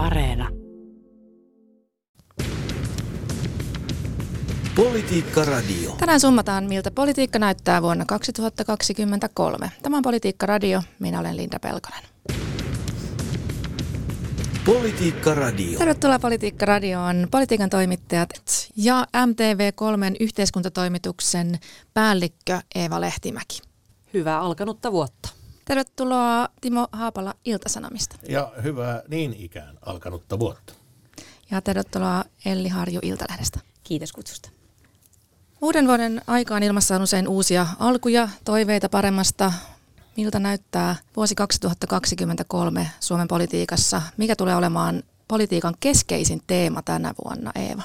Areena. Politiikka Radio. Tänään summataan, miltä politiikka näyttää vuonna 2023. Tämä on Politiikka Radio. Minä olen Linda Pelkonen. Politiikka Radio. Tervetuloa Politiikka Radioon politiikan toimittajat ja MTV3 yhteiskuntatoimituksen päällikkö Eeva Lehtimäki. Hyvää alkanutta vuotta. Tervetuloa Timo Haapala Iltasanomista. Ja hyvää niin ikään alkanutta vuotta. Ja tervetuloa Elli Harju Iltalehdestä. Kiitos kutsusta. Uuden vuoden aikaan ilmassa on usein uusia alkuja, toiveita paremmasta. Miltä näyttää vuosi 2023 Suomen politiikassa? Mikä tulee olemaan politiikan keskeisin teema tänä vuonna, Eeva?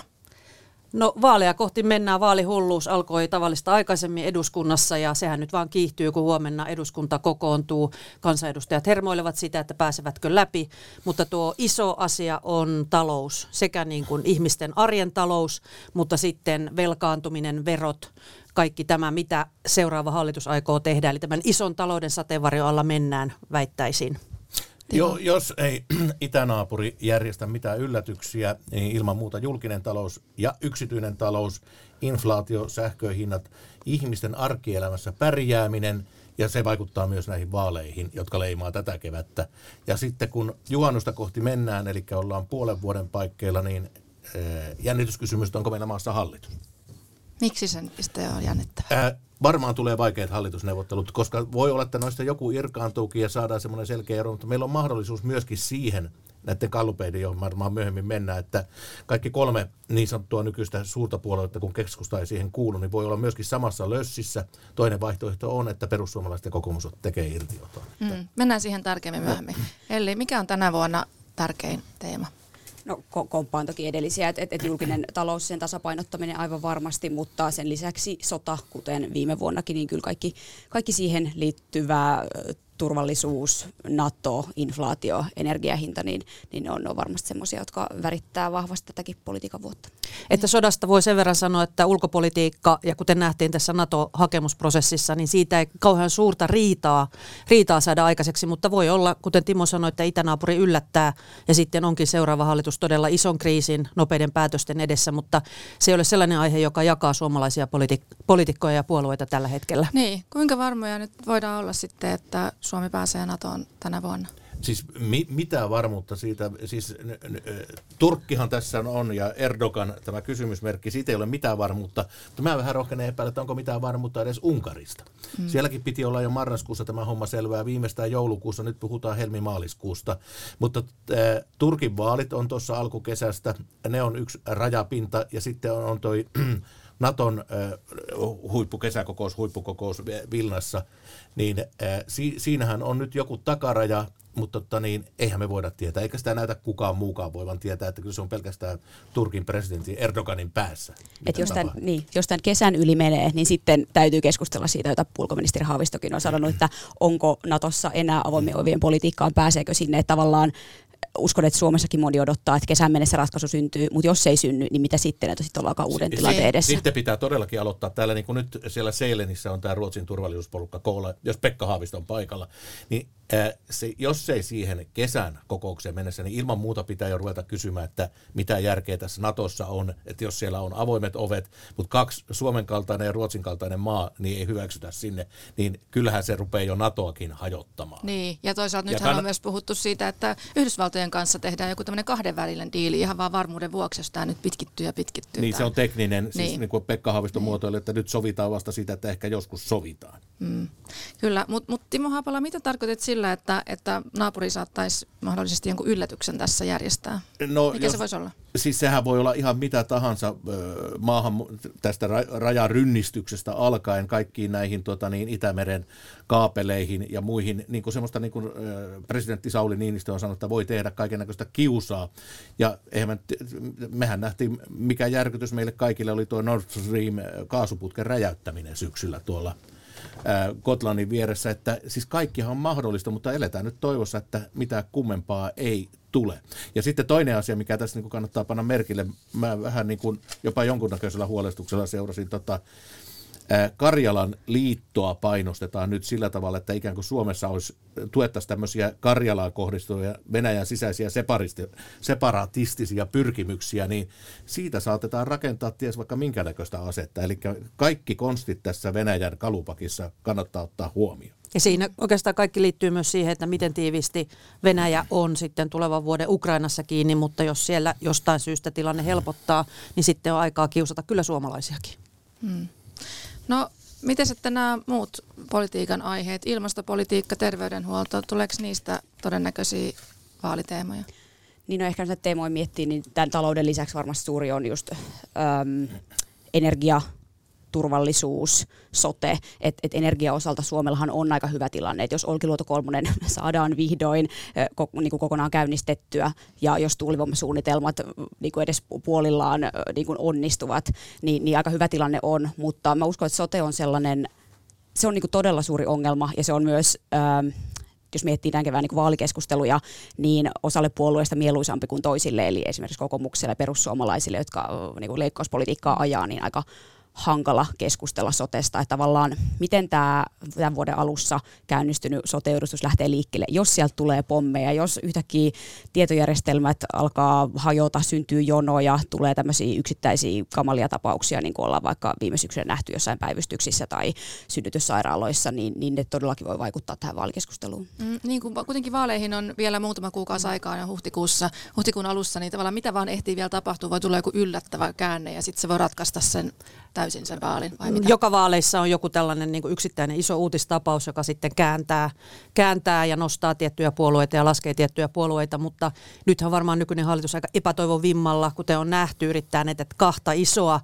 No vaaleja kohti mennään. Vaalihulluus alkoi tavallista aikaisemmin eduskunnassa ja sehän nyt vaan kiihtyy, kun huomenna eduskunta kokoontuu. Kansanedustajat hermoilevat sitä, että pääsevätkö läpi, mutta tuo iso asia on talous, sekä niin kuin ihmisten arjen talous, mutta sitten velkaantuminen, verot, kaikki tämä, mitä seuraava hallitus aikoo tehdä. Eli tämän ison talouden sateenvarjo alla mennään, väittäisin. Jo, jos ei itänaapuri järjestä mitään yllätyksiä, niin ilman muuta julkinen talous ja yksityinen talous, inflaatio, sähköhinnat, ihmisten arkielämässä pärjääminen ja se vaikuttaa myös näihin vaaleihin, jotka leimaa tätä kevättä. Ja sitten kun juhannusta kohti mennään, eli ollaan puolen vuoden paikkeilla, niin jännityskysymys, onko meillä maassa hallitus? Miksi sen piste on jännittävä? Äh, varmaan tulee vaikeat hallitusneuvottelut, koska voi olla, että noista joku irkaantuukin ja saadaan semmoinen selkeä ero, mutta meillä on mahdollisuus myöskin siihen, näiden kallupeiden, johon varmaan myöhemmin mennään, että kaikki kolme niin sanottua nykyistä suurta puoluetta, kun keskusta ei siihen kuulu, niin voi olla myöskin samassa lössissä. Toinen vaihtoehto on, että perussuomalaiset kokoomus tekee irtioton. Mm, mennään siihen tarkemmin myöhemmin. Eli mikä on tänä vuonna tärkein teema? No komppaan toki edellisiä, että et, et julkinen talous, sen tasapainottaminen aivan varmasti, mutta sen lisäksi sota, kuten viime vuonnakin, niin kyllä kaikki, kaikki siihen liittyvää turvallisuus, NATO, inflaatio, energiahinta, niin, niin ne on, ne on varmasti semmoisia, jotka värittää vahvasti tätäkin politiikan vuotta. Että sodasta voi sen verran sanoa, että ulkopolitiikka, ja kuten nähtiin tässä NATO-hakemusprosessissa, niin siitä ei kauhean suurta riitaa, riitaa saada aikaiseksi, mutta voi olla, kuten Timo sanoi, että itänaapuri yllättää, ja sitten onkin seuraava hallitus todella ison kriisin, nopeiden päätösten edessä, mutta se ei ole sellainen aihe, joka jakaa suomalaisia politi- poliitikkoja ja puolueita tällä hetkellä. Niin, kuinka varmoja nyt voidaan olla sitten, että Suomi pääsee NATOon tänä vuonna? Siis mi, mitä varmuutta siitä, siis n, n, Turkkihan tässä on ja Erdogan tämä kysymysmerkki, siitä ei ole mitään varmuutta, mutta mä vähän rohkenen epäillä, että onko mitään varmuutta edes Unkarista. Mm. Sielläkin piti olla jo marraskuussa tämä homma selvää, viimeistään joulukuussa, nyt puhutaan helmimaaliskuusta, mutta äh, Turkin vaalit on tuossa alkukesästä, ne on yksi rajapinta ja sitten on, on toi äh, huippu, kesäkokous, huippukokous Vilnassa, niin äh, si, siinähän on nyt joku takaraja, mutta tota niin, eihän me voida tietää, eikä sitä näytä kukaan muukaan voivan tietää, että kyllä se on pelkästään Turkin presidentin Erdoganin päässä. Et jos, tämän, niin, jos tämän kesän yli menee, niin sitten täytyy keskustella siitä, jota ulkoministeri Haavistokin on sanonut, että onko Natossa enää avoimien ovien politiikkaan, pääseekö sinne, että tavallaan uskon, että Suomessakin moni odottaa, että kesän mennessä ratkaisu syntyy, mutta jos se ei synny, niin mitä sitten, että sitten ollaan aika uuden tilanteen edessä. Sitten pitää todellakin aloittaa täällä, niin kuin nyt siellä Seilenissä on tämä Ruotsin turvallisuusporukka koolla, jos Pekka Haavisto on paikalla, niin se, jos ei siihen kesän kokoukseen mennessä, niin ilman muuta pitää jo ruveta kysymään, että mitä järkeä tässä Natossa on, että jos siellä on avoimet ovet, mutta kaksi Suomen kaltainen ja Ruotsin kaltainen maa, niin ei hyväksytä sinne, niin kyllähän se rupeaa jo NATOakin hajottamaan. Niin, ja toisaalta nythän kann... on myös puhuttu siitä, että Yhdysvaltojen kanssa tehdään joku tämmöinen kahdenvälinen diili ihan vaan varmuuden vuoksi, jos tämä nyt pitkittyy ja pitkittyy. Niin, tämä. se on tekninen, siis niin. siis niin kuin Pekka Haavisto niin. muotoili, että nyt sovitaan vasta siitä, että ehkä joskus sovitaan. Mm. Kyllä, mutta mut Timo Haapala, mitä tarkoitat sillä, että, että naapuri saattaisi mahdollisesti jonkun yllätyksen tässä järjestää? No, Mikä jos, se voisi olla? Siis sehän voi olla ihan mitä tahansa maahan tästä rajarynnistyksestä alkaen kaikkiin näihin tota niin, Itämeren kaapeleihin ja muihin, niin kuin semmoista niin kuin presidentti Sauli Niinistö on sanonut, että voi tehdä kaiken näköistä kiusaa. Ja eihän me, mehän nähtiin, mikä järkytys meille kaikille oli tuo Nord Stream kaasuputken räjäyttäminen syksyllä tuolla Gotlandin vieressä, että siis kaikkihan on mahdollista, mutta eletään nyt toivossa, että mitä kummempaa ei tule. Ja sitten toinen asia, mikä tässä niin kannattaa panna merkille, mä vähän niin kuin jopa jonkunnäköisellä huolestuksella seurasin tota, Karjalan liittoa painostetaan nyt sillä tavalla, että ikään kuin Suomessa olisi tuettaisiin tämmöisiä Karjalaan kohdistuvia Venäjän sisäisiä separatistisia pyrkimyksiä, niin siitä saatetaan rakentaa ties vaikka minkä näköistä asetta. Eli kaikki konstit tässä Venäjän kalupakissa kannattaa ottaa huomioon. Ja siinä oikeastaan kaikki liittyy myös siihen, että miten tiivisti Venäjä on sitten tulevan vuoden Ukrainassa kiinni, mutta jos siellä jostain syystä tilanne helpottaa, niin sitten on aikaa kiusata kyllä suomalaisiakin. Hmm. No miten sitten nämä muut politiikan aiheet, ilmastopolitiikka, terveydenhuolto, tuleeko niistä todennäköisiä vaaliteemoja? Niin no ehkä näitä teemoja miettii, niin tämän talouden lisäksi varmasti suuri on just äm, energia, turvallisuus, sote, että et energiaosalta Suomellahan on aika hyvä tilanne, että jos Olkiluoto kolmonen saadaan vihdoin ko, niin kuin kokonaan käynnistettyä ja jos tuulivoimasuunnitelmat niin kuin edes puolillaan niin kuin onnistuvat, niin, niin aika hyvä tilanne on, mutta mä uskon, että sote on sellainen, se on niin kuin todella suuri ongelma ja se on myös... Ähm, jos miettii tämän kevään niin vaalikeskusteluja, niin osalle puolueista mieluisampi kuin toisille, eli esimerkiksi kokoomukselle ja perussuomalaisille, jotka niin kuin leikkauspolitiikkaa ajaa, niin aika hankala keskustella sotesta, että tavallaan miten tämä tämän vuoden alussa käynnistynyt sote lähtee liikkeelle, jos sieltä tulee pommeja, jos yhtäkkiä tietojärjestelmät alkaa hajota, syntyy jonoja, tulee tämmöisiä yksittäisiä kamalia tapauksia, niin kuin ollaan vaikka viime syksynä nähty jossain päivystyksissä tai synnytyssairaaloissa, niin, niin ne todellakin voi vaikuttaa tähän vaalikeskusteluun. Mm, niin kuin kuitenkin vaaleihin on vielä muutama kuukausi aikaa ja huhtikuussa, huhtikuun alussa, niin tavallaan mitä vaan ehtii vielä tapahtua, voi tulla joku yllättävä käänne ja sitten se voi ratkaista sen täysin sen vaalin vai mitä? Joka vaaleissa on joku tällainen niin yksittäinen iso uutistapaus, joka sitten kääntää, kääntää ja nostaa tiettyjä puolueita ja laskee tiettyjä puolueita, mutta nythän varmaan nykyinen hallitus aika epätoivon vimmalla, kuten on nähty, yrittää näitä kahta isoa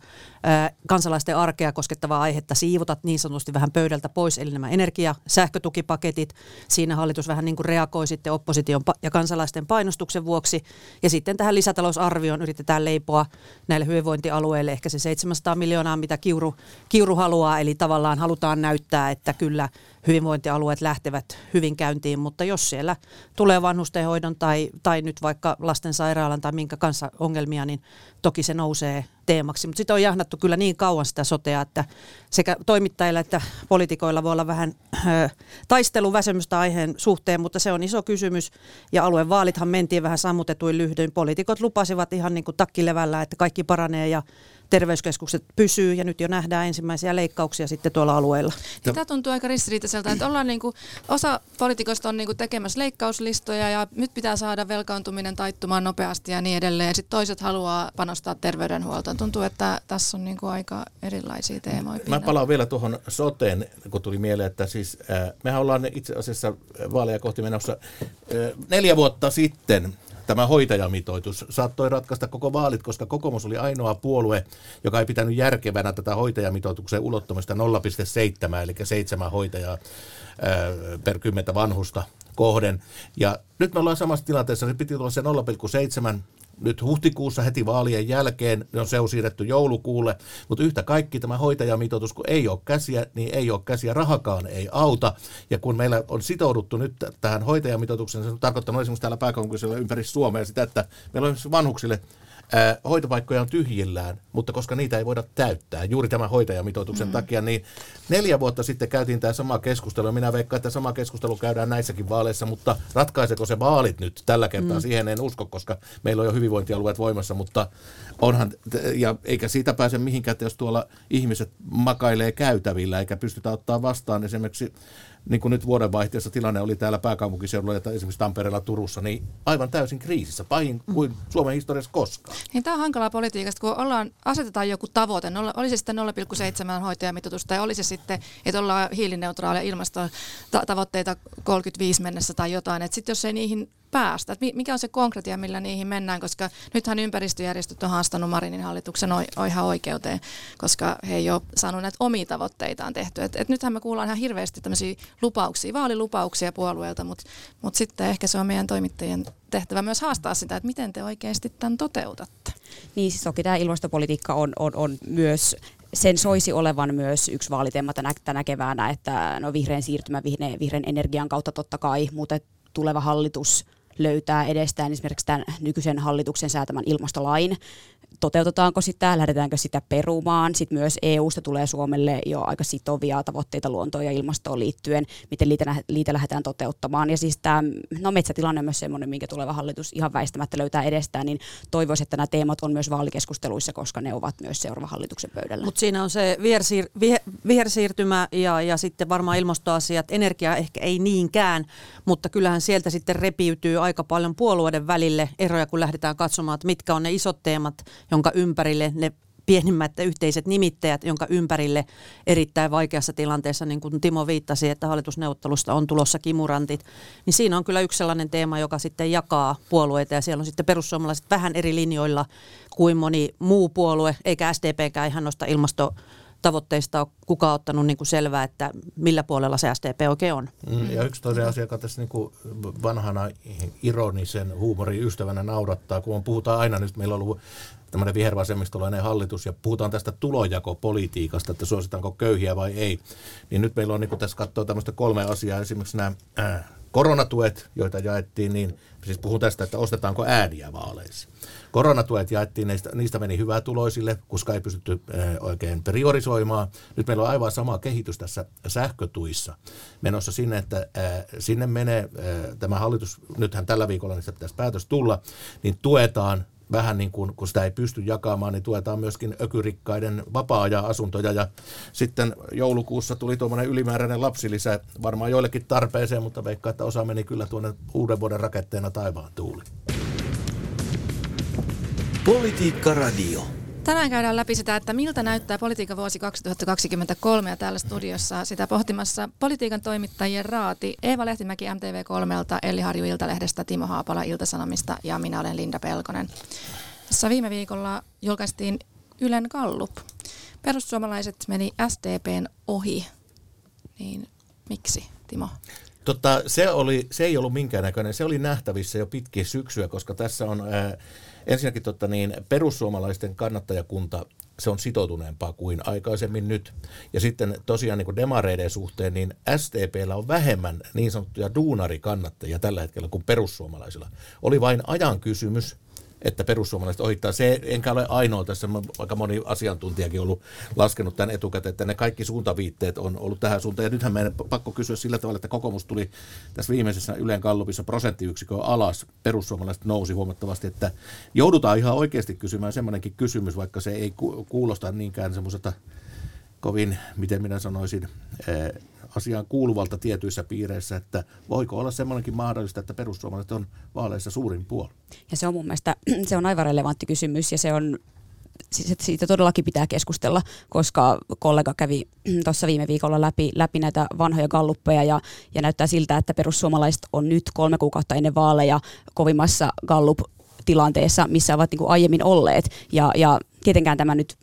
kansalaisten arkea koskettavaa aihetta siivutat niin sanotusti vähän pöydältä pois, eli nämä energia- sähkötukipaketit. Siinä hallitus vähän niin kuin reagoi sitten opposition ja kansalaisten painostuksen vuoksi. Ja sitten tähän lisätalousarvioon yritetään leipoa näille hyvinvointialueille ehkä se 700 miljoonaa, mitä Kiuru, Kiuru haluaa. Eli tavallaan halutaan näyttää, että kyllä hyvinvointialueet lähtevät hyvin käyntiin, mutta jos siellä tulee vanhustenhoidon tai, tai nyt vaikka lastensairaalan tai minkä kanssa ongelmia, niin toki se nousee teemaksi. Mutta sitten on jahnattu kyllä niin kauan sitä sotea, että sekä toimittajilla että poliitikoilla voi olla vähän ö, taisteluväsymystä aiheen suhteen, mutta se on iso kysymys. Ja alueen vaalithan mentiin vähän sammutetuin lyhdyin. Poliitikot lupasivat ihan niin kuin takkilevällä, että kaikki paranee ja terveyskeskukset pysyy ja nyt jo nähdään ensimmäisiä leikkauksia sitten tuolla alueella. Tämä tuntuu aika ristiriitaiselta, että ollaan niin kuin, osa poliitikoista on niin kuin tekemässä leikkauslistoja ja nyt pitää saada velkaantuminen taittumaan nopeasti ja niin edelleen. Sitten toiset haluaa panostaa terveydenhuoltoon. Tuntuu, että tässä on niin kuin aika erilaisia teemoja. Mä palaan vielä tuohon soteen, kun tuli mieleen, että siis äh, mehän ollaan itse asiassa vaaleja kohti menossa äh, neljä vuotta sitten tämä hoitajamitoitus saattoi ratkaista koko vaalit, koska kokoomus oli ainoa puolue, joka ei pitänyt järkevänä tätä hoitajamitoituksen ulottamista 0,7, eli seitsemän hoitajaa per kymmentä vanhusta kohden. Ja nyt me ollaan samassa tilanteessa, se piti olla se 0,7 nyt huhtikuussa heti vaalien jälkeen, ne on se on siirretty joulukuulle, mutta yhtä kaikki tämä hoitajamitoitus, kun ei ole käsiä, niin ei ole käsiä, rahakaan ei auta. Ja kun meillä on sitouduttu nyt tähän hoitajamitoitukseen, se on tarkoittanut esimerkiksi täällä pääkaupunkisella ympäri Suomea sitä, että meillä on vanhuksille hoitopaikkoja on tyhjillään, mutta koska niitä ei voida täyttää juuri tämän hoitajamitoituksen mm. takia, niin neljä vuotta sitten käytiin tämä sama keskustelu. Minä veikkaan, että sama keskustelu käydään näissäkin vaaleissa, mutta ratkaiseeko se vaalit nyt tällä kertaa? Mm. Siihen en usko, koska meillä on jo hyvinvointialueet voimassa, mutta onhan, ja eikä siitä pääse mihinkään, että jos tuolla ihmiset makailee käytävillä eikä pystytä ottaa vastaan esimerkiksi niin kuin nyt vuodenvaihteessa tilanne oli täällä pääkaupunkiseudulla ja esimerkiksi Tampereella Turussa, niin aivan täysin kriisissä, pahin kuin Suomen historiassa koskaan. Niin tämä on hankalaa politiikasta, kun ollaan, asetetaan joku tavoite, oli se sitten 0,7 hoitajamitoitus tai oli se sitten, että ollaan hiilineutraalia ilmastotavoitteita 35 mennessä tai jotain, että sitten jos ei niihin päästä? Että mikä on se konkretia, millä niihin mennään, koska nythän ympäristöjärjestöt on haastanut Marinin hallituksen ihan oikeuteen, koska he ei ole saanut näitä omia tavoitteitaan tehty. Et, et nythän me kuullaan ihan hirveästi tämmöisiä lupauksia, vaalilupauksia puolueelta, mutta mut sitten ehkä se on meidän toimittajien tehtävä myös haastaa sitä, että miten te oikeasti tämän toteutatte. Niin siis toki tämä ilmastopolitiikka on, on, on myös sen soisi olevan myös yksi vaaliteema tänä, tänä keväänä, että no vihreän siirtymä vihreän, vihreän energian kautta totta kai, mutta tuleva hallitus löytää edestään esimerkiksi tämän nykyisen hallituksen säätämän ilmastolain toteutetaanko sitä, lähdetäänkö sitä perumaan. Sitten myös EUsta tulee Suomelle jo aika sitovia tavoitteita luontoon ja ilmastoon liittyen, miten liitä lähdetään toteuttamaan. Ja siis tämä no metsätilanne on myös sellainen, minkä tuleva hallitus ihan väistämättä löytää edestään, niin toivoisin, että nämä teemat on myös vaalikeskusteluissa, koska ne ovat myös seuraavan hallituksen pöydällä. Mutta siinä on se vihersiir- viher- vihersiirtymä ja, ja sitten varmaan ilmastoasiat, energia ehkä ei niinkään, mutta kyllähän sieltä sitten repiytyy aika paljon puolueiden välille eroja, kun lähdetään katsomaan, että mitkä on ne isot teemat, jonka ympärille ne pienimmät yhteiset nimittäjät, jonka ympärille erittäin vaikeassa tilanteessa, niin kuin Timo viittasi, että hallitusneuvottelusta on tulossa kimurantit, niin siinä on kyllä yksi sellainen teema, joka sitten jakaa puolueita ja siellä on sitten perussuomalaiset vähän eri linjoilla kuin moni muu puolue, eikä SDPkään ihan noista ilmasto tavoitteista on kukaan ottanut niin kuin selvää, että millä puolella se SDP oikein on. Mm, ja yksi toinen asia, joka tässä niin kuin vanhana ironisen huumorin ystävänä naurattaa, kun on, puhutaan aina, nyt meillä on ollut tämmöinen vihervasemmistolainen hallitus ja puhutaan tästä tulojakopolitiikasta, että suositaanko köyhiä vai ei, niin nyt meillä on niin tässä katsoa tämmöistä kolme asiaa, esimerkiksi nämä äh, koronatuet, joita jaettiin, niin siis puhun tästä, että ostetaanko ääniä vaaleissa. Koronatuet jaettiin, niistä, niistä meni hyvää tuloisille, koska ei pystytty äh, oikein priorisoimaan. Nyt meillä on aivan sama kehitys tässä sähkötuissa menossa sinne, että äh, sinne menee tämä hallitus, nythän tällä viikolla niistä pitäisi päätös tulla, niin tuetaan vähän niin kuin, kun sitä ei pysty jakamaan, niin tuetaan myöskin ökyrikkaiden vapaa-ajan-asuntoja. Ja sitten joulukuussa tuli tuommoinen ylimääräinen lapsilisä, varmaan joillekin tarpeeseen, mutta veikkaa, että osa meni kyllä tuonne uuden vuoden raketteena taivaan tuuli. Politiikka Radio. Tänään käydään läpi sitä, että miltä näyttää politiikan vuosi 2023 ja täällä studiossa sitä pohtimassa politiikan toimittajien raati Eeva Lehtimäki MTV3, Elli Harju Iltalehdestä, Timo Haapala Iltasanomista ja minä olen Linda Pelkonen. Tässä viime viikolla julkaistiin Ylen Gallup. Perussuomalaiset meni SDPn ohi. Niin miksi, Timo? Totta, se, oli, se ei ollut minkäännäköinen, se oli nähtävissä jo pitkin syksyä, koska tässä on ää, ensinnäkin totta niin, perussuomalaisten kannattajakunta, se on sitoutuneempaa kuin aikaisemmin nyt. Ja sitten tosiaan niin kuin demareiden suhteen, niin STPllä on vähemmän niin sanottuja duunarikannattajia tällä hetkellä kuin perussuomalaisilla. Oli vain ajan kysymys, että perussuomalaiset ohittaa. Se enkä ole ainoa tässä, aika moni asiantuntijakin ollut laskenut tämän etukäteen, että ne kaikki suuntaviitteet on ollut tähän suuntaan. Ja nythän meidän pakko kysyä sillä tavalla, että kokoomus tuli tässä viimeisessä Ylen kallupissa prosenttiyksikö alas, perussuomalaiset nousi huomattavasti, että joudutaan ihan oikeasti kysymään semmoinenkin kysymys, vaikka se ei kuulosta niinkään semmoiselta kovin, miten minä sanoisin, asiaan kuuluvalta tietyissä piireissä, että voiko olla semmoinenkin mahdollista, että perussuomalaiset on vaaleissa suurin puoli. Ja se on mun mielestä se on aivan relevantti kysymys ja se on siis siitä todellakin pitää keskustella, koska kollega kävi tuossa viime viikolla läpi, läpi näitä vanhoja galluppeja ja, ja näyttää siltä, että perussuomalaiset on nyt kolme kuukautta ennen vaaleja kovimmassa gallup tilanteessa, missä ovat niin kuin aiemmin olleet. Ja, ja tietenkään tämä nyt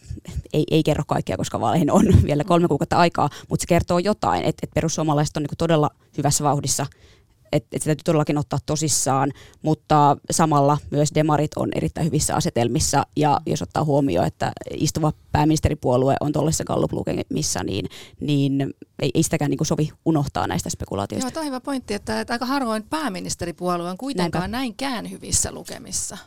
ei, ei kerro kaikkea, koska vaaleihin on vielä kolme kuukautta aikaa, mutta se kertoo jotain, että, että perussuomalaiset on niin kuin todella hyvässä vauhdissa että et se täytyy todellakin ottaa tosissaan, mutta samalla myös demarit on erittäin hyvissä asetelmissa ja jos ottaa huomioon, että istuva pääministeripuolue on tuollaisessa gallup missä niin, niin ei, ei sitäkään niin sovi unohtaa näistä spekulaatioista. Joo, tämä on hyvä pointti, että, että aika harvoin pääministeripuolue on kuitenkaan Näinpä. näinkään hyvissä lukemissa.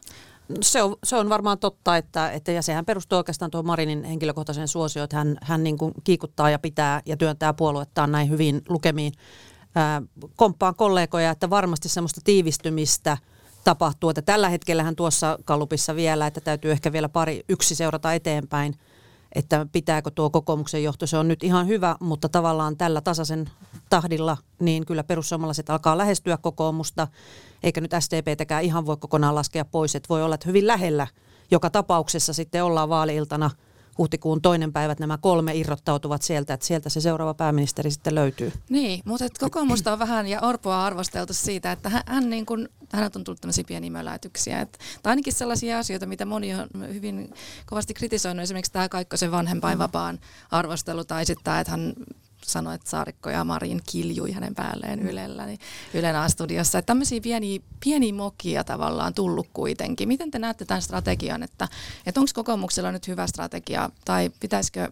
Se on, se on varmaan totta, että, että ja sehän perustuu oikeastaan tuohon Marinin henkilökohtaiseen suosioon, että hän, hän niin kuin kiikuttaa ja pitää ja työntää puoluettaan näin hyvin lukemiin komppaan kollegoja, että varmasti semmoista tiivistymistä tapahtuu. Että tällä hetkellähän tuossa kalupissa vielä, että täytyy ehkä vielä pari yksi seurata eteenpäin, että pitääkö tuo kokoomuksen johto. Se on nyt ihan hyvä, mutta tavallaan tällä tasaisen tahdilla, niin kyllä perussuomalaiset alkaa lähestyä kokoomusta, eikä nyt SDPtäkään ihan voi kokonaan laskea pois. Että voi olla, että hyvin lähellä joka tapauksessa sitten ollaan vaaliiltana – huhtikuun toinen päivä, että nämä kolme irrottautuvat sieltä, että sieltä se seuraava pääministeri sitten löytyy. Niin, mutta et kokoomusta on vähän ja Orpoa arvosteltu siitä, että hän, hän niin kuin, häneltä on tullut tämmöisiä pieniä möläytyksiä. Että, tai ainakin sellaisia asioita, mitä moni on hyvin kovasti kritisoinut, esimerkiksi tämä Kaikkosen vanhempainvapaan arvostelu tai sitten tämä, että hän sanoi, että Saarikko ja Marin kiljui hänen päälleen Ylellä, niin Ylen A-studiossa. Että tämmöisiä pieniä, pieniä mokia tavallaan tullut kuitenkin. Miten te näette tämän strategian, että, että onko kokoomuksella nyt hyvä strategia tai pitäisikö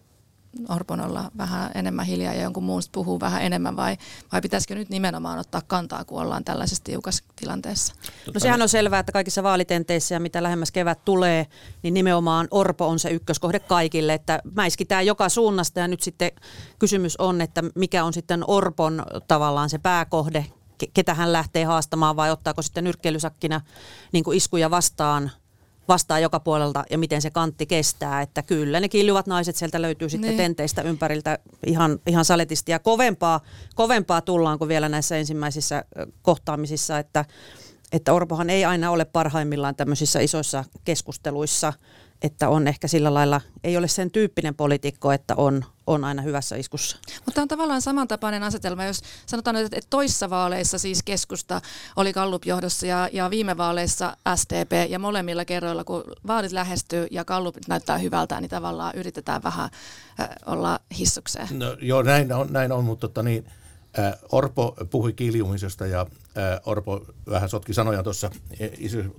Orpon olla vähän enemmän hiljaa ja jonkun muun puhuu vähän enemmän vai, vai pitäisikö nyt nimenomaan ottaa kantaa, kun ollaan tällaisessa tiukassa tilanteessa? No sehän on selvää, että kaikissa vaalitenteissä ja mitä lähemmäs kevät tulee, niin nimenomaan Orpo on se ykköskohde kaikille, että mäiskitään joka suunnasta ja nyt sitten kysymys on, että mikä on sitten Orpon tavallaan se pääkohde, ketä hän lähtee haastamaan vai ottaako sitten nyrkkeilysakkina niin kuin iskuja vastaan vastaa joka puolelta ja miten se kantti kestää. Että kyllä ne kiljuvat naiset sieltä löytyy sitten niin. tenteistä ympäriltä ihan, ihan saletisti. Ja kovempaa, kovempaa tullaan kuin vielä näissä ensimmäisissä kohtaamisissa, että, että Orpohan ei aina ole parhaimmillaan tämmöisissä isoissa keskusteluissa – että on ehkä sillä lailla, ei ole sen tyyppinen poliitikko, että on, on aina hyvässä iskussa. Mutta on tavallaan samantapainen asetelma, jos sanotaan nyt, että toissa vaaleissa siis keskusta oli Kallup-johdossa ja, ja viime vaaleissa SDP ja molemmilla kerroilla, kun vaalit lähestyy ja Kallup näyttää hyvältä, niin tavallaan yritetään vähän äh, olla hissukseen. No, joo, näin on, näin on mutta tota, niin, äh, Orpo puhui kiljumisesta ja Orpo vähän sotki sanoja tuossa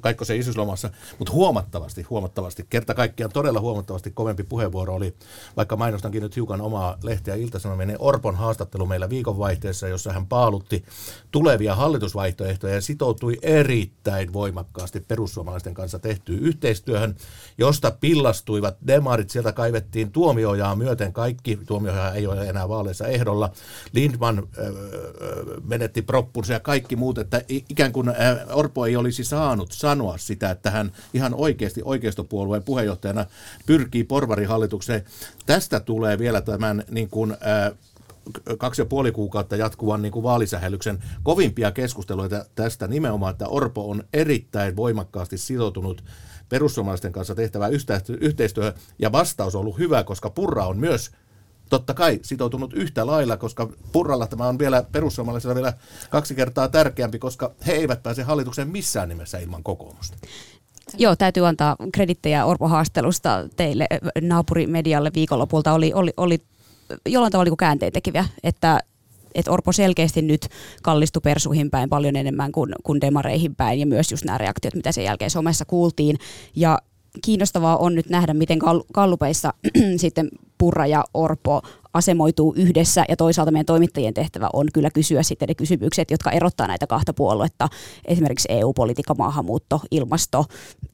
Kaikkosen isyyslomassa, mutta huomattavasti, huomattavasti, kerta kaikkiaan todella huomattavasti kovempi puheenvuoro oli, vaikka mainostankin nyt hiukan omaa lehteä iltasanominen, Orpon haastattelu meillä viikonvaihteessa, jossa hän paalutti tulevia hallitusvaihtoehtoja ja sitoutui erittäin voimakkaasti perussuomalaisten kanssa tehtyyn yhteistyöhön, josta pillastuivat demarit, sieltä kaivettiin tuomiojaa myöten kaikki, tuomioja ei ole enää vaaleissa ehdolla, Lindman äh, menetti proppunsa ja kaikki muut, että ikään kuin Orpo ei olisi saanut sanoa sitä, että hän ihan oikeasti oikeistopuolueen puheenjohtajana pyrkii porvarihallitukseen. Tästä tulee vielä tämän niin kuin, kaksi ja puoli kuukautta jatkuvan niin kuin vaalisähellyksen kovimpia keskusteluita tästä nimenomaan, että Orpo on erittäin voimakkaasti sitoutunut perussuomalaisten kanssa tehtävää yhteistyöhön, ja vastaus on ollut hyvä, koska Purra on myös totta kai sitoutunut yhtä lailla, koska Purralla tämä on vielä perussuomalaisilla vielä kaksi kertaa tärkeämpi, koska he eivät pääse hallitukseen missään nimessä ilman kokoomusta. Joo, täytyy antaa kredittejä Orpo-haastelusta teille naapurimedialle viikonlopulta. Oli, oli, oli jollain tavalla niin käänteen tekiviä, että että Orpo selkeästi nyt kallistui persuihin päin paljon enemmän kuin, kuin demareihin päin ja myös just nämä reaktiot, mitä sen jälkeen somessa kuultiin. Ja kiinnostavaa on nyt nähdä, miten kallupeissa sitten Purra ja Orpo asemoituu yhdessä. Ja toisaalta meidän toimittajien tehtävä on kyllä kysyä sitten ne kysymykset, jotka erottaa näitä kahta puoluetta, esimerkiksi EU-politiikka, maahanmuutto, ilmasto,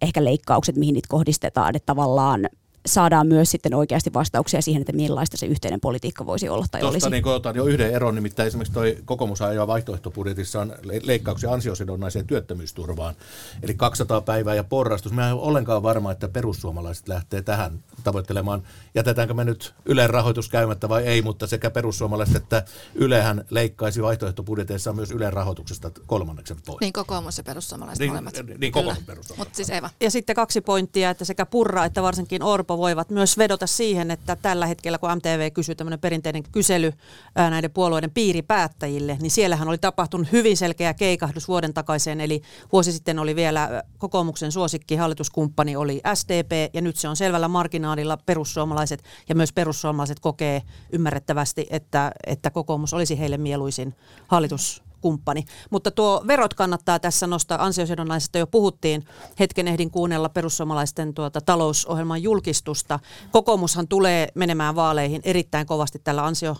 ehkä leikkaukset, mihin niitä kohdistetaan, että tavallaan saadaan myös sitten oikeasti vastauksia siihen, että millaista se yhteinen politiikka voisi olla tai Tuosta olisi. niin otan jo yhden eron, nimittäin esimerkiksi toi kokoomus ajaa vaihtoehtobudjetissa on leikkauksia ansiosidonnaiseen työttömyysturvaan, eli 200 päivää ja porrastus. Mä en ole ollenkaan varma, että perussuomalaiset lähtee tähän tavoittelemaan. Jätetäänkö me nyt Ylen rahoitus käymättä vai ei, mutta sekä perussuomalaiset että Ylehän leikkaisi vaihtoehtobudjeteissa myös Ylen rahoituksesta kolmanneksen pois. Niin kokoomus ja perussuomalaiset niin, molemmat. Niin kokoomus perussuomalaiset. Mutta siis Eva. Ja sitten kaksi pointtia, että sekä Purra että varsinkin Orpo voivat myös vedota siihen, että tällä hetkellä kun MTV kysyy tämmöinen perinteinen kysely näiden puolueiden piiripäättäjille, niin siellähän oli tapahtunut hyvin selkeä keikahdus vuoden takaisin, eli vuosi sitten oli vielä kokoomuksen suosikki hallituskumppani oli SDP, ja nyt se on selvällä marginaalilla. Perussuomalaiset, ja myös perussuomalaiset kokee ymmärrettävästi, että, että kokoomus olisi heille mieluisin hallitus kumppani. Mutta tuo verot kannattaa tässä nostaa. Ansiosidonnaisesta jo puhuttiin. Hetken ehdin kuunnella perussuomalaisten tuota, talousohjelman julkistusta. Kokoomushan tulee menemään vaaleihin erittäin kovasti tällä ansio,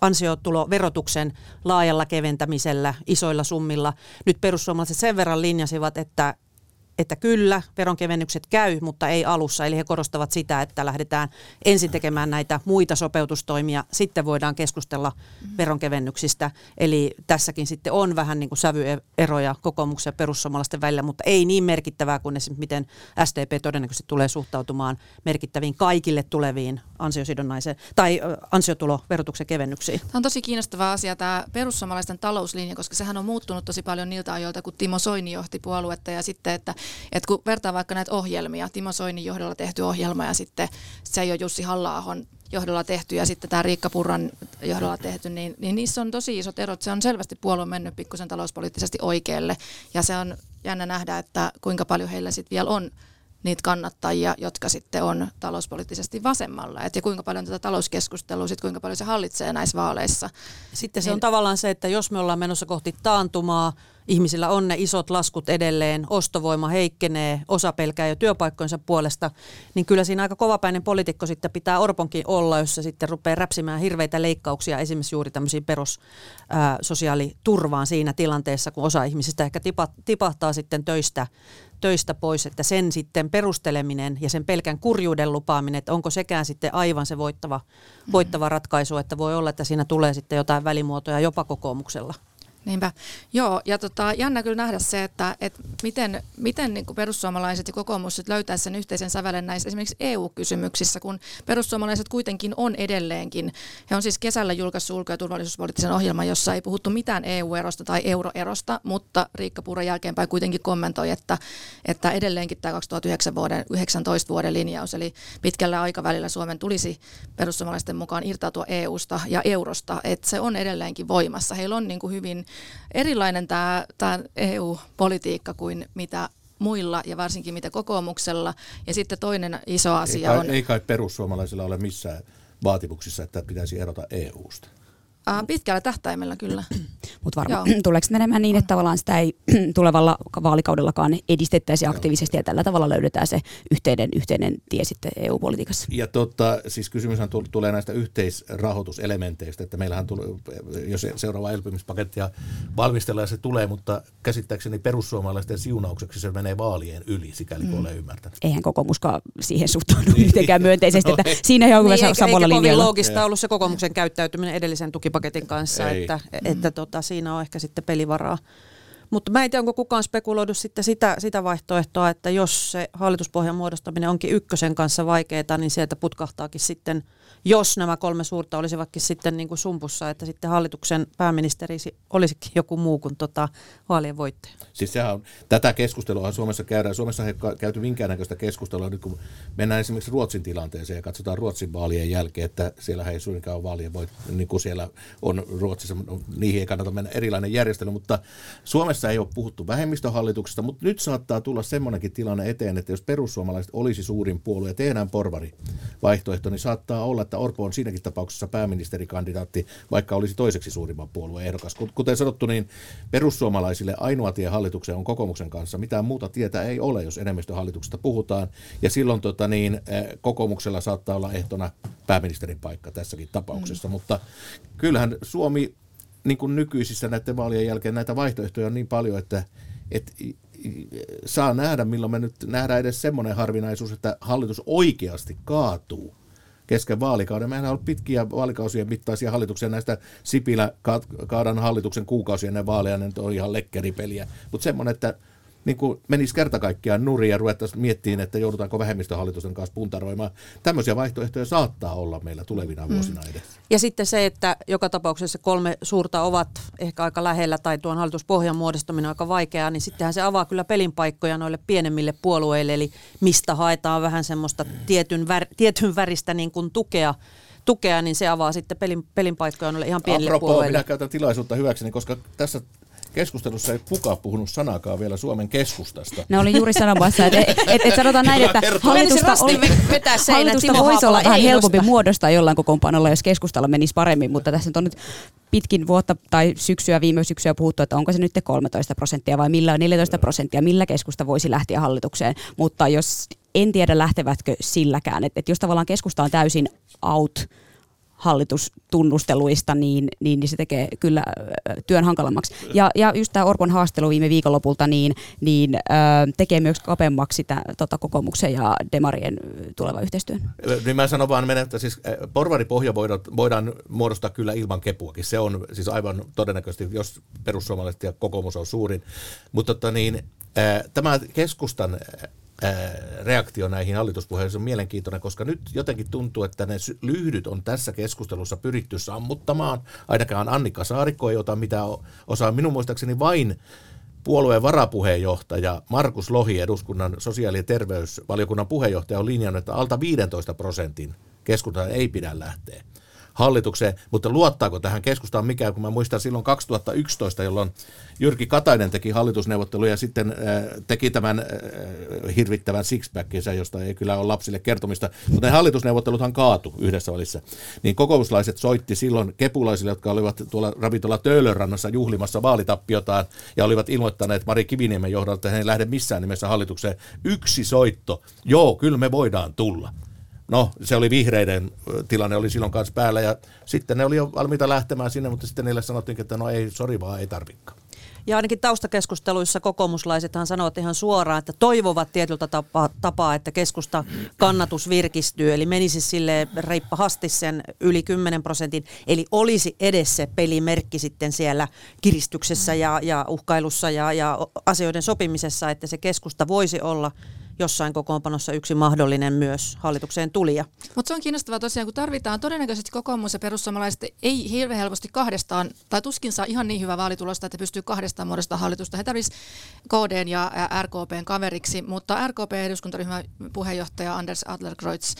ansiotuloverotuksen laajalla keventämisellä, isoilla summilla. Nyt perussuomalaiset sen verran linjasivat, että että kyllä, veronkevennykset käy, mutta ei alussa. Eli he korostavat sitä, että lähdetään ensin tekemään näitä muita sopeutustoimia, sitten voidaan keskustella veronkevennyksistä. Eli tässäkin sitten on vähän niin kuin sävyeroja kokoomuksen ja perussuomalaisten välillä, mutta ei niin merkittävää kuin esimerkiksi miten SDP todennäköisesti tulee suhtautumaan merkittäviin kaikille tuleviin ansiosidonnaisen tai ansiotuloverotuksen kevennyksiin. Tämä on tosi kiinnostava asia tämä perussuomalaisten talouslinja, koska sehän on muuttunut tosi paljon niiltä ajoilta, kun Timo Soini johti puoluetta ja sitten, että et kun vertaa vaikka näitä ohjelmia, Timo Soinin johdolla tehty ohjelma ja sitten se ei ole Jussi halla johdolla tehty ja sitten tämä Riikka Purran johdolla tehty, niin, niin niissä on tosi isot erot. Se on selvästi puolue mennyt pikkusen talouspoliittisesti oikealle ja se on jännä nähdä, että kuinka paljon heillä sitten vielä on niitä kannattajia, jotka sitten on talouspoliittisesti vasemmalla. Et ja kuinka paljon tätä talouskeskustelua, sit kuinka paljon se hallitsee näissä vaaleissa. Sitten niin, se on tavallaan se, että jos me ollaan menossa kohti taantumaa, ihmisillä on ne isot laskut edelleen, ostovoima heikkenee, osa pelkää jo työpaikkojensa puolesta, niin kyllä siinä aika kovapäinen poliitikko sitten pitää Orponkin olla, jos se sitten rupeaa räpsimään hirveitä leikkauksia esimerkiksi juuri tämmöisiin perussosiaaliturvaan siinä tilanteessa, kun osa ihmisistä ehkä tipahtaa sitten töistä töistä pois, että sen sitten perusteleminen ja sen pelkän kurjuuden lupaaminen, että onko sekään sitten aivan se voittava, voittava ratkaisu, että voi olla, että siinä tulee sitten jotain välimuotoja jopa kokoomuksella. Niinpä. Joo, ja tota, jännä kyllä nähdä se, että, että miten, miten niin kuin perussuomalaiset ja kokoomus löytää sen yhteisen sävelen näissä esimerkiksi EU-kysymyksissä, kun perussuomalaiset kuitenkin on edelleenkin. He on siis kesällä julkaissut ulko- ja turvallisuuspoliittisen ohjelman, jossa ei puhuttu mitään EU-erosta tai euroerosta, mutta Riikka Puuran jälkeenpäin kuitenkin kommentoi, että, että edelleenkin tämä 2009 vuoden, 19 vuoden linjaus, eli pitkällä aikavälillä Suomen tulisi perussuomalaisten mukaan irtautua EUsta ja eurosta, että se on edelleenkin voimassa. Heillä on niin kuin hyvin erilainen tämä, tämä EU-politiikka kuin mitä muilla ja varsinkin mitä kokoomuksella. Ja sitten toinen iso asia ei kai, on... Ei kai perussuomalaisilla ole missään vaatimuksissa, että pitäisi erota EUsta. Uh, pitkällä tähtäimellä kyllä. Mutta varmaan tuleeko menemään niin, että tavallaan sitä ei tulevalla vaalikaudellakaan edistettäisi aktiivisesti ja tällä tavalla löydetään se yhteinen, yhteinen tie sitten EU-politiikassa? Ja totta, siis kysymyshän tulee näistä yhteisrahoituselementeistä, että meillähän tulee, jos seuraava elpymispakettia valmistellaan se tulee, mutta käsittääkseni perussuomalaisten siunaukseksi se menee vaalien yli, sikäli kuin mm. olen ymmärtänyt. Eihän kokoomuskaan siihen suhtaudu niin. mitenkään myönteisesti, no, että siinä ei ole niin, samalla linjalla. Eikä loogista ollut se kokoomuksen käyttäytyminen edellisen tuki tukipaketin kanssa, Ei. että, mm. että tota, siinä on ehkä sitten pelivaraa. Mutta mä en tiedä, onko kukaan spekuloidu sitten sitä, sitä vaihtoehtoa, että jos se hallituspohjan muodostaminen onkin ykkösen kanssa vaikeaa, niin sieltä putkahtaakin sitten – jos nämä kolme suurta olisivatkin sitten niin kuin sumpussa, että sitten hallituksen pääministeri olisikin joku muu kuin tota vaalien voittaja. Siis sehän on, tätä keskustelua Suomessa käydään. Suomessa ei käyty minkäännäköistä keskustelua nyt, kun mennään esimerkiksi Ruotsin tilanteeseen ja katsotaan Ruotsin vaalien jälkeen, että siellä ei suinkaan ole vaalien voit, niin kuin siellä on Ruotsissa, niihin ei kannata mennä erilainen järjestely, mutta Suomessa ei ole puhuttu vähemmistöhallituksesta, mutta nyt saattaa tulla semmoinenkin tilanne eteen, että jos perussuomalaiset olisi suurin puolue ja tehdään porvari vaihtoehto, niin saattaa olla, että Orpo on siinäkin tapauksessa pääministerikandidaatti, vaikka olisi toiseksi suurimman puolueen ehdokas. Kuten sanottu, niin perussuomalaisille ainoa tie hallitukseen on kokoomuksen kanssa. Mitään muuta tietä ei ole, jos enemmistöhallituksesta puhutaan. Ja silloin tota, niin, eh, kokoomuksella saattaa olla ehtona pääministerin paikka tässäkin tapauksessa. Mm. Mutta kyllähän Suomi niin kuin nykyisissä näiden vaalien jälkeen näitä vaihtoehtoja on niin paljon, että, että saa nähdä, milloin me nyt nähdään edes semmoinen harvinaisuus, että hallitus oikeasti kaatuu kesken vaalikauden. Mehän on ollut pitkiä vaalikausien mittaisia hallituksia näistä Sipilä kaadan hallituksen kuukausia ennen vaaleja, ne on ihan lekkeripeliä. Mutta semmoinen, että niin kuin menisi kerta kaikkiaan nurin ja ruvettaisiin miettimään, että joudutaanko vähemmistöhallitusten kanssa puntaroimaan. Tämmöisiä vaihtoehtoja saattaa olla meillä tulevina mm. vuosina edessä. Ja sitten se, että joka tapauksessa kolme suurta ovat ehkä aika lähellä tai tuon hallituspohjan muodostaminen on aika vaikeaa, niin sittenhän se avaa kyllä pelinpaikkoja noille pienemmille puolueille, eli mistä haetaan vähän semmoista tietyn, vär, tietyn väristä niin kuin tukea tukea, niin se avaa sitten pelin, pelin paikkoja noille ihan pienille Apropos, puolueille. minä käytän tilaisuutta hyväkseni, koska tässä keskustelussa ei kukaan puhunut sanakaan vielä Suomen keskustasta. No olin juuri sanomassa, että et, et, et sanotaan näin, että hallitusta, oli, hallitusta voisi olla vähän helpompi muodostaa jollain kokoonpanolla, jos keskustalla menisi paremmin, mutta tässä on nyt pitkin vuotta tai syksyä, viime syksyä puhuttu, että onko se nyt 13 prosenttia vai millä on 14 prosenttia, millä keskusta voisi lähteä hallitukseen. Mutta jos en tiedä lähtevätkö silläkään, että, että jos tavallaan keskusta on täysin out hallitustunnusteluista, niin, niin, niin se tekee kyllä työn hankalammaksi. Ja, ja just tämä Orpon haastelu viime viikonlopulta niin, niin, ö, tekee myös kapemmaksi sitä tota, kokoomuksen ja Demarien tuleva yhteistyön. Niin mä sanon vaan, että siis porvaripohja voidaan, voidaan muodostaa kyllä ilman kepuakin. Se on siis aivan todennäköisesti, jos perussuomalaiset ja kokoomus on suurin. Mutta tota niin, tämä keskustan reaktio näihin hallituspuheisiin on mielenkiintoinen, koska nyt jotenkin tuntuu, että ne lyhdyt on tässä keskustelussa pyritty sammuttamaan. Ainakaan Annika Saarikko ei ota mitään osaa. Minun muistaakseni vain puolueen varapuheenjohtaja Markus Lohi, eduskunnan sosiaali- ja terveysvaliokunnan puheenjohtaja, on linjannut, että alta 15 prosentin keskustelua ei pidä lähteä hallitukseen, mutta luottaako tähän keskustaan mikään, kun mä muistan silloin 2011, jolloin Jyrki Katainen teki hallitusneuvotteluja ja sitten äh, teki tämän äh, hirvittävän sixpackinsa, josta ei kyllä ole lapsille kertomista, mutta ne hallitusneuvotteluthan kaatu yhdessä välissä. Niin kokouslaiset soitti silloin kepulaisille, jotka olivat tuolla ravintola Töölönrannassa juhlimassa vaalitappiotaan ja olivat ilmoittaneet Mari Kiviniemen johdolta, että he ei lähde missään nimessä hallitukseen. Yksi soitto, joo, kyllä me voidaan tulla. No, se oli vihreiden tilanne oli silloin kanssa päällä ja sitten ne oli jo valmiita lähtemään sinne, mutta sitten niille sanottiin, että no ei, sori vaan, ei tarvikaan. Ja ainakin taustakeskusteluissa kokoomuslaisethan sanovat ihan suoraan, että toivovat tietyltä tapaa, tapaa että keskusta kannatus virkistyy, eli menisi sille reippahasti sen yli 10 prosentin, eli olisi edes se pelimerkki sitten siellä kiristyksessä ja, ja uhkailussa ja, ja asioiden sopimisessa, että se keskusta voisi olla jossain kokoonpanossa yksi mahdollinen myös hallitukseen tulija. Mutta se on kiinnostavaa tosiaan, kun tarvitaan todennäköisesti kokoomus ja perussuomalaiset ei hirveän helposti kahdestaan, tai tuskin saa ihan niin hyvää vaalitulosta, että pystyy kahdestaan muodostamaan hallitusta. He tarvitsisivat KDn ja RKPn kaveriksi, mutta RKP-eduskuntaryhmän puheenjohtaja Anders Adlerkreutz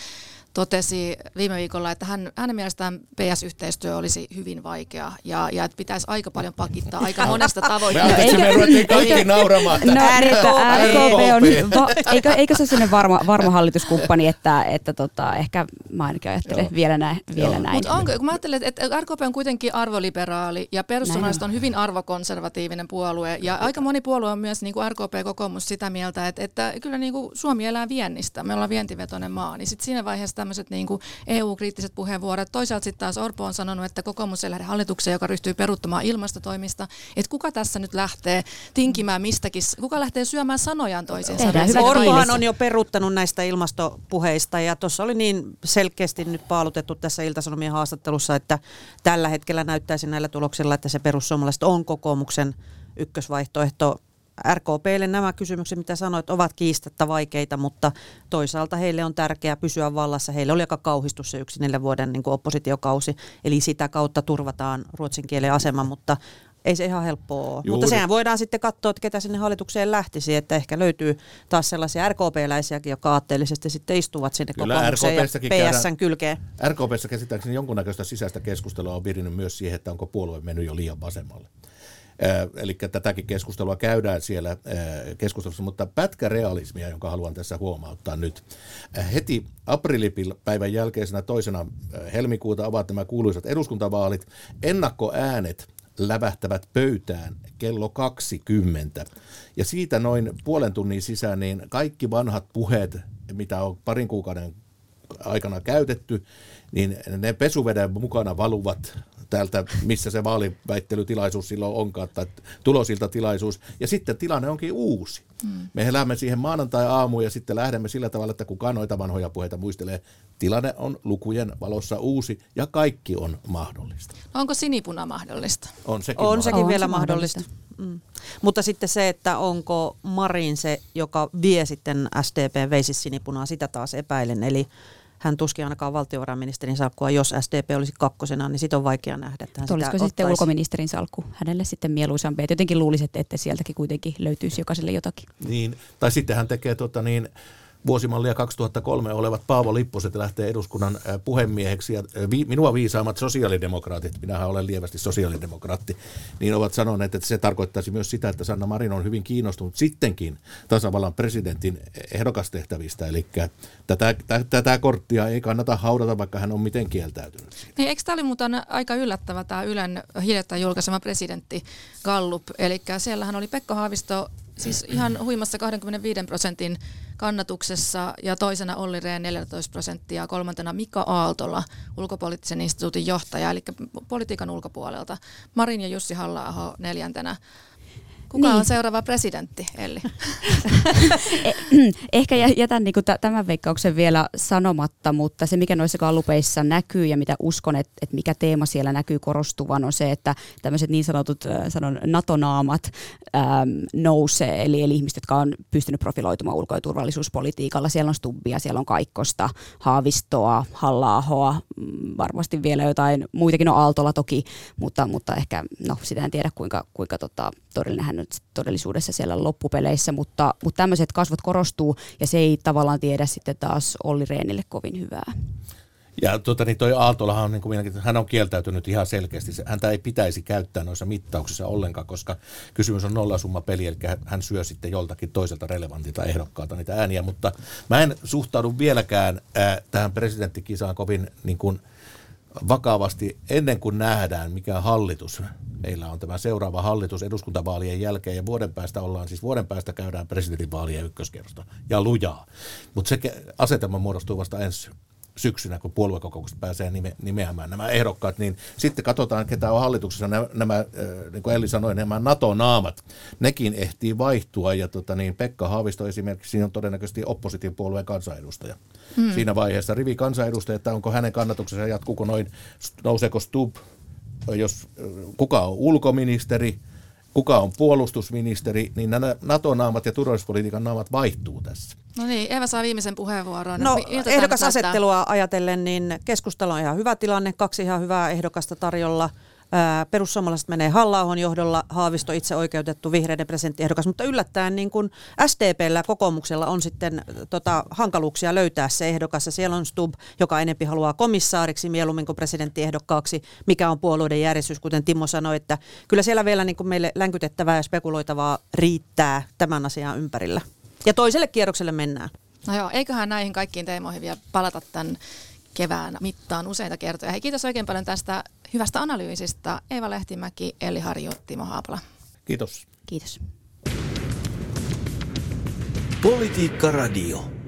totesi viime viikolla, että hän, hänen mielestään PS-yhteistyö olisi hyvin vaikea ja, ja että pitäisi aika paljon pakittaa aika monesta tavoitteesta. Me, me ruvettiin kaikki nauramaan. No, RKP on, va, eikö, eikö se ole varma, varma hallituskumppani, että, että tota, ehkä mä ainakin ajattelen Joo. vielä näin. Vielä näin. Mutta onko, kun mä ajattelen, että RKP on kuitenkin arvoliberaali ja perussuomalaiset on hyvin arvokonservatiivinen puolue ja aika moni puolue on myös niin kuin RKP-kokoomus sitä mieltä, että, että kyllä niin kuin Suomi elää viennistä, me ollaan vientivetoinen maa, niin sitten siinä vaiheessa tämmöiset niin EU-kriittiset puheenvuorot. Toisaalta sitten taas Orpo on sanonut, että kokoomus ei lähde hallitukseen, joka ryhtyy peruuttamaan ilmastotoimista. Että kuka tässä nyt lähtee tinkimään mistäkin, kuka lähtee syömään sanojaan toisiinsa? Orpohan on jo peruuttanut näistä ilmastopuheista ja tuossa oli niin selkeästi nyt paalutettu tässä Iltasanomien haastattelussa, että tällä hetkellä näyttäisi näillä tuloksilla, että se perussuomalaiset on kokoomuksen ykkösvaihtoehto RKPlle nämä kysymykset, mitä sanoit, ovat kiistatta vaikeita, mutta toisaalta heille on tärkeää pysyä vallassa. Heille oli aika kauhistus se yksi neljän vuoden niin kuin oppositiokausi, eli sitä kautta turvataan ruotsin kielen asema, mutta ei se ihan helppoa ole. Mutta sehän voidaan sitten katsoa, että ketä sinne hallitukseen lähtisi, että ehkä löytyy taas sellaisia RKP-läisiäkin, jotka aatteellisesti sitten istuvat sinne Kyllä kokoomukseen ja PSN kylkeen. RKPssä käsittääkseni jonkunnäköistä sisäistä keskustelua on virinnyt myös siihen, että onko puolue mennyt jo liian vasemmalle. Eli tätäkin keskustelua käydään siellä keskustelussa, mutta pätkärealismia, jonka haluan tässä huomauttaa nyt. Heti aprillipäivän jälkeisenä toisena helmikuuta ovat nämä kuuluisat eduskuntavaalit. Ennakkoäänet lävähtävät pöytään kello 20. Ja siitä noin puolen tunnin sisään niin kaikki vanhat puheet, mitä on parin kuukauden aikana käytetty, niin ne pesuveden mukana valuvat täältä, missä se vaaliväittelytilaisuus silloin onkaan, tai tulosilta-tilaisuus. Ja sitten tilanne onkin uusi. Hmm. Me elämme siihen maanantai-aamuun ja sitten lähdemme sillä tavalla, että kukaan noita vanhoja puheita muistelee. Tilanne on lukujen valossa uusi ja kaikki on mahdollista. No onko sinipuna mahdollista? On sekin, on mahdollista. sekin vielä mahdollista. mahdollista. Mm. Mutta sitten se, että onko Marin se, joka vie sitten SDP veisi sinipunaa, sitä taas epäilen. Eli hän tuskin ainakaan valtiovarainministerin salkkua, jos SDP olisi kakkosena, niin sitten on vaikea nähdä. Että hän Olisiko sitä sitten ulkoministerin salkku hänelle sitten mieluisampi? Et jotenkin luulisin, että sieltäkin kuitenkin löytyisi jokaiselle jotakin. Niin, tai sitten hän tekee tota niin, vuosimallia 2003 olevat Paavo Lipposet lähtee eduskunnan puhemieheksi. Ja vi, minua viisaammat sosiaalidemokraatit, minähän olen lievästi sosiaalidemokraatti, niin ovat sanoneet, että se tarkoittaisi myös sitä, että Sanna Marin on hyvin kiinnostunut sittenkin tasavallan presidentin ehdokastehtävistä, eli tätä, tätä, tätä korttia ei kannata haudata, vaikka hän on miten kieltäytynyt. Niin, eikö tämä oli muuten aika yllättävä tämä Ylen hiljattain julkaisema presidentti Gallup, eli siellähän oli Pekka Haavisto siis ihan huimassa 25 prosentin kannatuksessa ja toisena Olli Rehn 14 prosenttia, kolmantena Mika Aaltola, ulkopoliittisen instituutin johtaja, eli politiikan ulkopuolelta. Marin ja Jussi halla neljäntenä. Kuka niin. on seuraava presidentti, Elli? Eh, ehkä jätän niin tämän veikkauksen vielä sanomatta, mutta se mikä noissa kallupeissa näkyy ja mitä uskon, että, että mikä teema siellä näkyy korostuvan on se, että tämmöiset niin sanotut sanon, NATO-naamat äm, nousee, eli, eli ihmiset, jotka on pystynyt profiloitumaan ulko- ja turvallisuuspolitiikalla. Siellä on Stubbia, siellä on Kaikkosta, Haavistoa, halla mm, varmasti vielä jotain muitakin, on Aaltola toki, mutta, mutta ehkä no, sitä en tiedä kuinka, kuinka tota, todellinen hän nyt todellisuudessa siellä loppupeleissä, mutta, mutta tämmöiset kasvot korostuu ja se ei tavallaan tiedä sitten taas Olli Reenille kovin hyvää. Ja tuota, niin toi Aaltolahan on, niin kuin hän on kieltäytynyt ihan selkeästi. Häntä ei pitäisi käyttää noissa mittauksissa ollenkaan, koska kysymys on nollasumma peli, eli hän syö sitten joltakin toiselta relevantilta ehdokkaalta niitä ääniä. Mutta mä en suhtaudu vieläkään äh, tähän presidenttikisaan kovin niin kuin, vakavasti ennen kuin nähdään, mikä hallitus meillä on. Tämä seuraava hallitus eduskuntavaalien jälkeen ja vuoden päästä ollaan, siis vuoden päästä käydään presidentinvaalien ykköskerrosta. Ja lujaa. Mutta se asetelma muodostuu vasta ensi syksynä, kun puoluekokoukset pääsee nime, nimeämään nämä ehdokkaat, niin sitten katsotaan, ketä on hallituksessa nämä, nämä niin kuin Elli sanoi, nämä NATO-naamat. Nekin ehtii vaihtua ja tota, niin Pekka Haavisto esimerkiksi siinä on todennäköisesti oppositiopuolueen kansanedustaja. Hmm. Siinä vaiheessa rivi kansanedustaja, että onko hänen kannatuksensa, jatkuuko noin, nouseeko Stub, jos kuka on ulkoministeri, kuka on puolustusministeri, niin nämä NATO-naamat ja turvallisuuspolitiikan naamat vaihtuu tässä. No niin, Eva saa viimeisen puheenvuoron. No ehdokasasettelua ajatellen, niin keskustelu on ihan hyvä tilanne, kaksi ihan hyvää ehdokasta tarjolla – Perussuomalaiset menee halla johdolla, Haavisto itse oikeutettu vihreiden presidenttiehdokas, mutta yllättäen niin kuin SDPllä ja kokoomuksella on sitten tota, hankaluuksia löytää se ehdokas. Ja siellä on Stub, joka enempi haluaa komissaariksi mieluummin kuin presidenttiehdokkaaksi, mikä on puolueiden järjestys, kuten Timo sanoi, että kyllä siellä vielä niin kuin meille länkytettävää ja spekuloitavaa riittää tämän asian ympärillä. Ja toiselle kierrokselle mennään. No joo, eiköhän näihin kaikkiin teemoihin vielä palata tämän kevään mittaan useita kertoja. Hei, kiitos oikein paljon tästä hyvästä analyysistä. Eeva Lehtimäki, Elli Harju, Timo Haapala. Kiitos. Kiitos. Politiikka Radio.